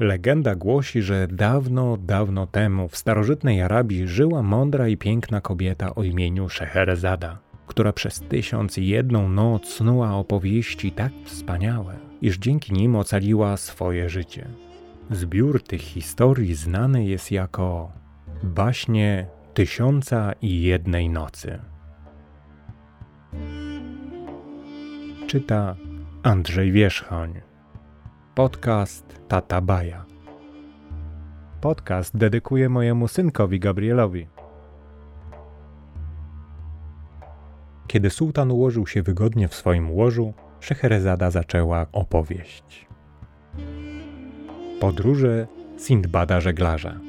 Legenda głosi, że dawno, dawno temu w starożytnej Arabii żyła mądra i piękna kobieta o imieniu Szeherezada, która przez tysiąc i jedną noc snuła opowieści tak wspaniałe, iż dzięki nim ocaliła swoje życie. Zbiór tych historii znany jest jako baśnie Tysiąca i Jednej Nocy. Czyta Andrzej Wierzchoń. Podcast Tata Baja. Podcast dedykuję mojemu synkowi Gabrielowi. Kiedy sułtan ułożył się wygodnie w swoim łożu, Szeherezada zaczęła opowieść. Podróże Sindbada żeglarza.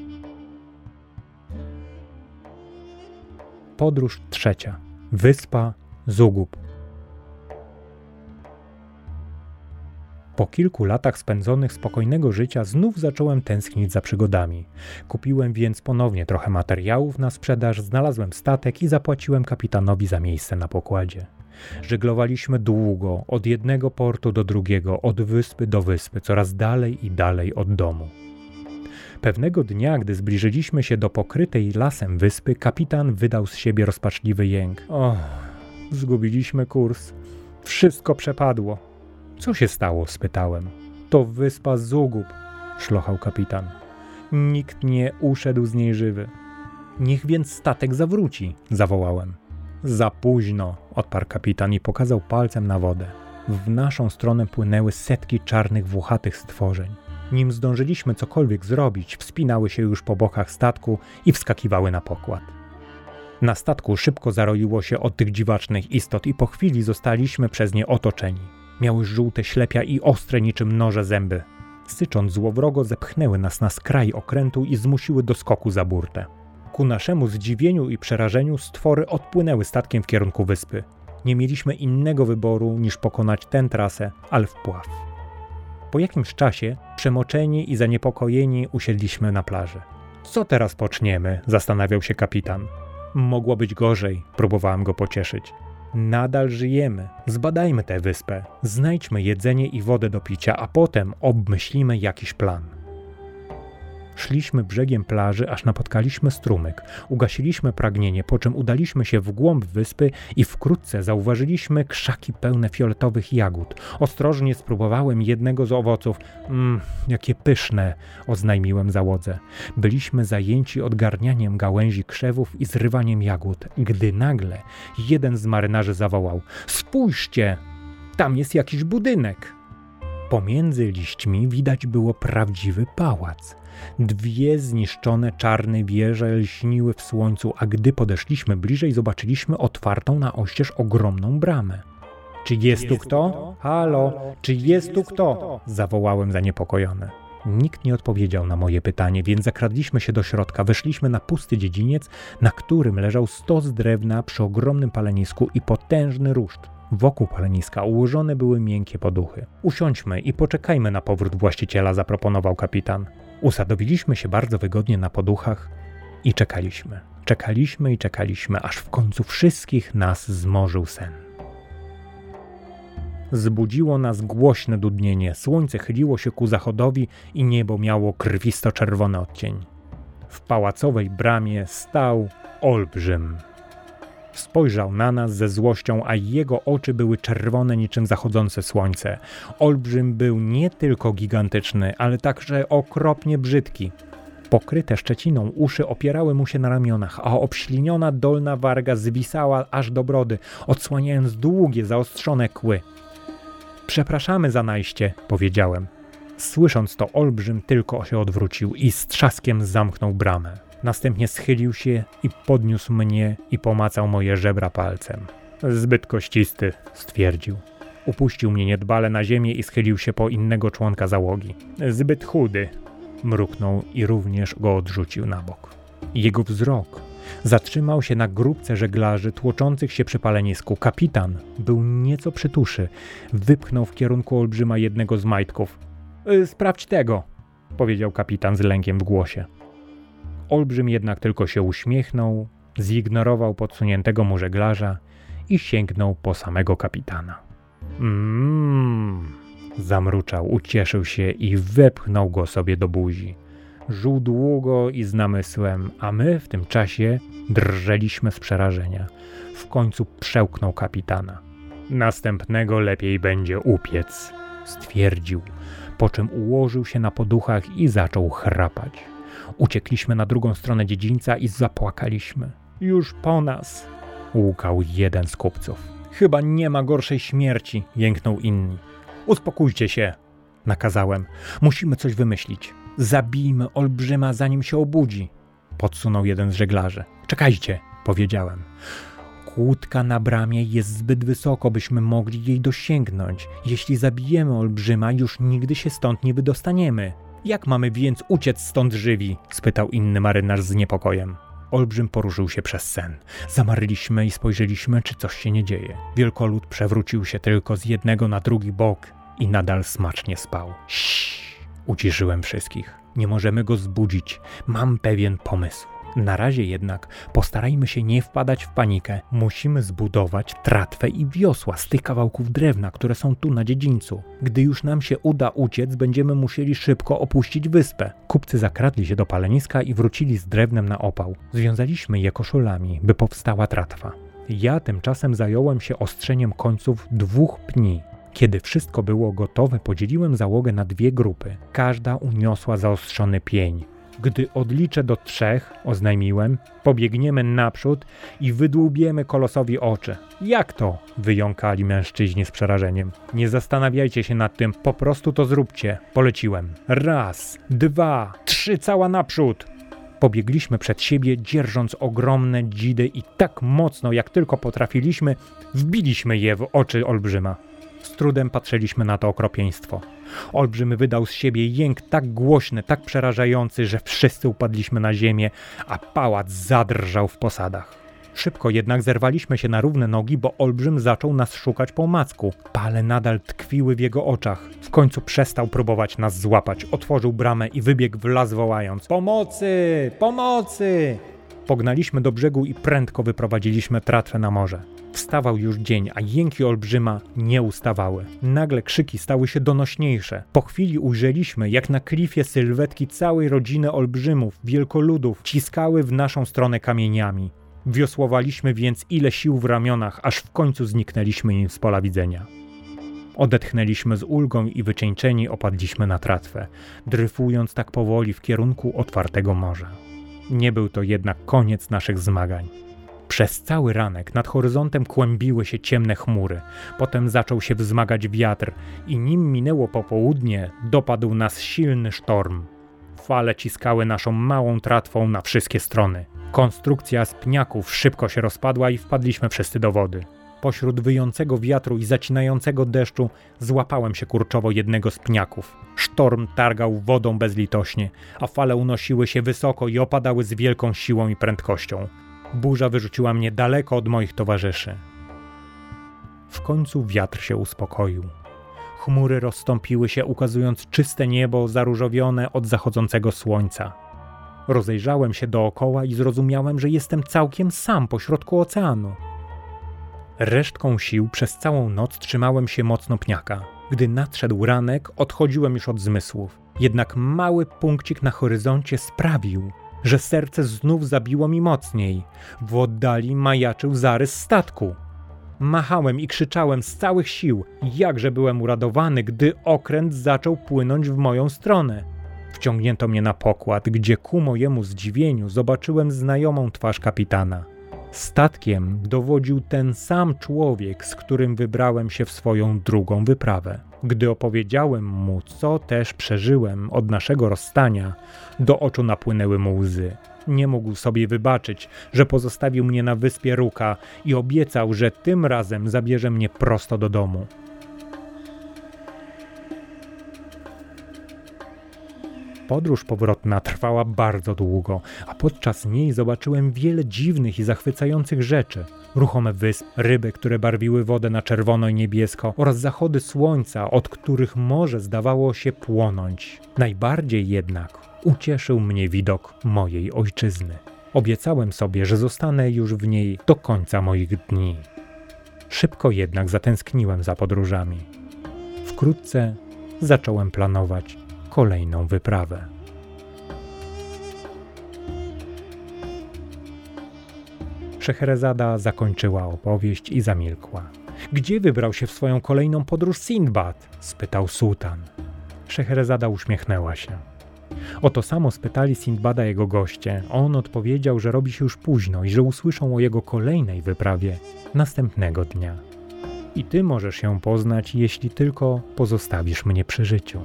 Podróż trzecia. Wyspa Zugub. Po kilku latach spędzonych spokojnego życia znów zacząłem tęsknić za przygodami. Kupiłem więc ponownie trochę materiałów na sprzedaż, znalazłem statek i zapłaciłem kapitanowi za miejsce na pokładzie. Żeglowaliśmy długo, od jednego portu do drugiego, od wyspy do wyspy, coraz dalej i dalej od domu. Pewnego dnia, gdy zbliżyliśmy się do pokrytej lasem wyspy, kapitan wydał z siebie rozpaczliwy jęk. O, zgubiliśmy kurs. Wszystko przepadło. Co się stało? spytałem. To wyspa Zugub, szlochał kapitan. Nikt nie uszedł z niej żywy. Niech więc statek zawróci, zawołałem. Za późno, odparł kapitan i pokazał palcem na wodę. W naszą stronę płynęły setki czarnych, włochatych stworzeń. Nim zdążyliśmy cokolwiek zrobić, wspinały się już po bokach statku i wskakiwały na pokład. Na statku szybko zaroiło się od tych dziwacznych istot i po chwili zostaliśmy przez nie otoczeni. Miały żółte ślepia i ostre niczym noże zęby. Sycząc złowrogo zepchnęły nas na skraj okrętu i zmusiły do skoku za burtę. Ku naszemu zdziwieniu i przerażeniu stwory odpłynęły statkiem w kierunku wyspy. Nie mieliśmy innego wyboru niż pokonać tę trasę, ale wpław. Po jakimś czasie, przemoczeni i zaniepokojeni, usiedliśmy na plaży. Co teraz poczniemy? zastanawiał się kapitan. Mogło być gorzej, próbowałem go pocieszyć. Nadal żyjemy. Zbadajmy tę wyspę, znajdźmy jedzenie i wodę do picia, a potem obmyślimy jakiś plan. Szliśmy brzegiem plaży, aż napotkaliśmy strumyk. Ugasiliśmy pragnienie, po czym udaliśmy się w głąb wyspy i wkrótce zauważyliśmy krzaki pełne fioletowych jagód. Ostrożnie spróbowałem jednego z owoców. Mmm, jakie pyszne, oznajmiłem załodze. Byliśmy zajęci odgarnianiem gałęzi krzewów i zrywaniem jagód, gdy nagle jeden z marynarzy zawołał: Spójrzcie! Tam jest jakiś budynek! Pomiędzy liśćmi widać było prawdziwy pałac. Dwie zniszczone czarne wieże lśniły w słońcu, a gdy podeszliśmy bliżej, zobaczyliśmy otwartą na oścież ogromną bramę. Czy jest tu kto? Halo, czy jest tu kto? Zawołałem zaniepokojony. Nikt nie odpowiedział na moje pytanie, więc zakradliśmy się do środka. Weszliśmy na pusty dziedziniec, na którym leżał stos drewna przy ogromnym palenisku i potężny ruszt. Wokół paleniska ułożone były miękkie poduchy. Usiądźmy i poczekajmy na powrót właściciela, zaproponował kapitan. Usadowiliśmy się bardzo wygodnie na poduchach i czekaliśmy. Czekaliśmy i czekaliśmy, aż w końcu wszystkich nas zmorzył sen. Zbudziło nas głośne dudnienie, słońce chyliło się ku zachodowi i niebo miało krwisto-czerwony odcień. W pałacowej bramie stał olbrzym. Spojrzał na nas ze złością, a jego oczy były czerwone niczym zachodzące słońce. Olbrzym był nie tylko gigantyczny, ale także okropnie brzydki. Pokryte szczeciną uszy opierały mu się na ramionach, a obśliniona dolna warga zwisała aż do brody, odsłaniając długie, zaostrzone kły. Przepraszamy za najście, powiedziałem. Słysząc to, olbrzym tylko się odwrócił i z trzaskiem zamknął bramę. Następnie schylił się i podniósł mnie i pomacał moje żebra palcem. Zbyt kościsty, stwierdził. Upuścił mnie niedbale na ziemię i schylił się po innego członka załogi. Zbyt chudy, mruknął i również go odrzucił na bok. Jego wzrok zatrzymał się na grupce żeglarzy tłoczących się przy palenisku. Kapitan był nieco przytuszy. Wypchnął w kierunku olbrzyma jednego z majtków. Sprawdź tego, powiedział kapitan z lękiem w głosie. Olbrzym jednak tylko się uśmiechnął, zignorował podsuniętego mu żeglarza i sięgnął po samego kapitana. Mmm, Zamruczał, ucieszył się i wepchnął go sobie do buzi. Żuł długo i z namysłem, a my w tym czasie drżeliśmy z przerażenia. W końcu przełknął kapitana. Następnego lepiej będzie upiec, stwierdził, po czym ułożył się na poduchach i zaczął chrapać. Uciekliśmy na drugą stronę dziedzińca i zapłakaliśmy. Już po nas, łukał jeden z kupców. Chyba nie ma gorszej śmierci, jęknął inni. Uspokójcie się, nakazałem. Musimy coś wymyślić. Zabijmy olbrzyma, zanim się obudzi, podsunął jeden z żeglarzy. Czekajcie, powiedziałem. Kłódka na bramie jest zbyt wysoko, byśmy mogli jej dosięgnąć. Jeśli zabijemy olbrzyma, już nigdy się stąd nie wydostaniemy. Jak mamy więc uciec stąd żywi? spytał inny marynarz z niepokojem. Olbrzym poruszył się przez sen. Zamarliśmy i spojrzeliśmy, czy coś się nie dzieje. Wielkolud przewrócił się tylko z jednego na drugi bok i nadal smacznie spał. Ściii, uciszyłem wszystkich. Nie możemy go zbudzić. Mam pewien pomysł. Na razie jednak postarajmy się nie wpadać w panikę. Musimy zbudować tratwę i wiosła z tych kawałków drewna, które są tu na dziedzińcu. Gdy już nam się uda uciec, będziemy musieli szybko opuścić wyspę. Kupcy zakradli się do paleniska i wrócili z drewnem na opał. Związaliśmy je koszulami, by powstała tratwa. Ja tymczasem zająłem się ostrzeniem końców dwóch pni. Kiedy wszystko było gotowe, podzieliłem załogę na dwie grupy. Każda uniosła zaostrzony pień. Gdy odliczę do trzech, oznajmiłem, pobiegniemy naprzód i wydłubiemy kolosowi oczy. Jak to? wyjąkali mężczyźni z przerażeniem. Nie zastanawiajcie się nad tym, po prostu to zróbcie. Poleciłem. Raz, dwa, trzy, cała naprzód. Pobiegliśmy przed siebie, dzierżąc ogromne dzidy i tak mocno, jak tylko potrafiliśmy, wbiliśmy je w oczy olbrzyma. Trudem patrzyliśmy na to okropieństwo. Olbrzym wydał z siebie jęk tak głośny, tak przerażający, że wszyscy upadliśmy na ziemię, a pałac zadrżał w posadach. Szybko jednak zerwaliśmy się na równe nogi, bo olbrzym zaczął nas szukać po macku. Pale nadal tkwiły w jego oczach. W końcu przestał próbować nas złapać. Otworzył bramę i wybiegł w las wołając: Pomocy! Pomocy! Pognaliśmy do brzegu i prędko wyprowadziliśmy tratwę na morze. Wstawał już dzień, a jęki olbrzyma nie ustawały. Nagle krzyki stały się donośniejsze. Po chwili ujrzeliśmy, jak na klifie sylwetki całej rodziny olbrzymów, wielkoludów, ciskały w naszą stronę kamieniami. Wiosłowaliśmy więc ile sił w ramionach, aż w końcu zniknęliśmy im z pola widzenia. Odetchnęliśmy z ulgą i wycieńczeni opadliśmy na tratwę, dryfując tak powoli w kierunku otwartego morza. Nie był to jednak koniec naszych zmagań. Przez cały ranek nad horyzontem kłębiły się ciemne chmury. Potem zaczął się wzmagać wiatr i nim minęło popołudnie, dopadł nas silny sztorm. Fale ciskały naszą małą tratwą na wszystkie strony. Konstrukcja z pniaków szybko się rozpadła i wpadliśmy wszyscy do wody. Pośród wyjącego wiatru i zacinającego deszczu złapałem się kurczowo jednego z pniaków. Sztorm targał wodą bezlitośnie, a fale unosiły się wysoko i opadały z wielką siłą i prędkością. Burza wyrzuciła mnie daleko od moich towarzyszy. W końcu wiatr się uspokoił. Chmury rozstąpiły się, ukazując czyste niebo zaróżowione od zachodzącego słońca. Rozejrzałem się dookoła i zrozumiałem, że jestem całkiem sam pośrodku oceanu. Resztką sił przez całą noc trzymałem się mocno pniaka. Gdy nadszedł ranek, odchodziłem już od zmysłów. Jednak mały punkcik na horyzoncie sprawił, że serce znów zabiło mi mocniej. W oddali majaczył zarys statku. Machałem i krzyczałem z całych sił, jakże byłem uradowany, gdy okręt zaczął płynąć w moją stronę. Wciągnięto mnie na pokład, gdzie ku mojemu zdziwieniu zobaczyłem znajomą twarz kapitana. Statkiem dowodził ten sam człowiek, z którym wybrałem się w swoją drugą wyprawę. Gdy opowiedziałem mu, co też przeżyłem od naszego rozstania, do oczu napłynęły mu łzy. Nie mógł sobie wybaczyć, że pozostawił mnie na wyspie Ruka i obiecał, że tym razem zabierze mnie prosto do domu. Podróż powrotna trwała bardzo długo, a podczas niej zobaczyłem wiele dziwnych i zachwycających rzeczy. Ruchome wysp, ryby, które barwiły wodę na czerwono i niebiesko oraz zachody słońca, od których morze zdawało się płonąć. Najbardziej jednak ucieszył mnie widok mojej ojczyzny. Obiecałem sobie, że zostanę już w niej do końca moich dni. Szybko jednak zatęskniłem za podróżami. Wkrótce zacząłem planować kolejną wyprawę. Szeherezada zakończyła opowieść i zamilkła. Gdzie wybrał się w swoją kolejną podróż Sindbad? spytał sułtan. Szeherezada uśmiechnęła się. O to samo spytali Sindbada jego goście. On odpowiedział, że robi się już późno i że usłyszą o jego kolejnej wyprawie następnego dnia. I ty możesz ją poznać, jeśli tylko pozostawisz mnie przy życiu.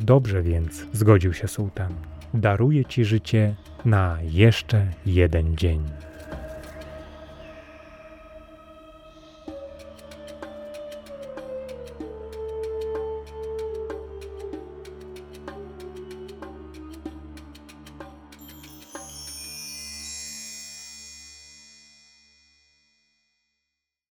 Dobrze więc, zgodził się sułtan. Daruję ci życie na jeszcze jeden dzień.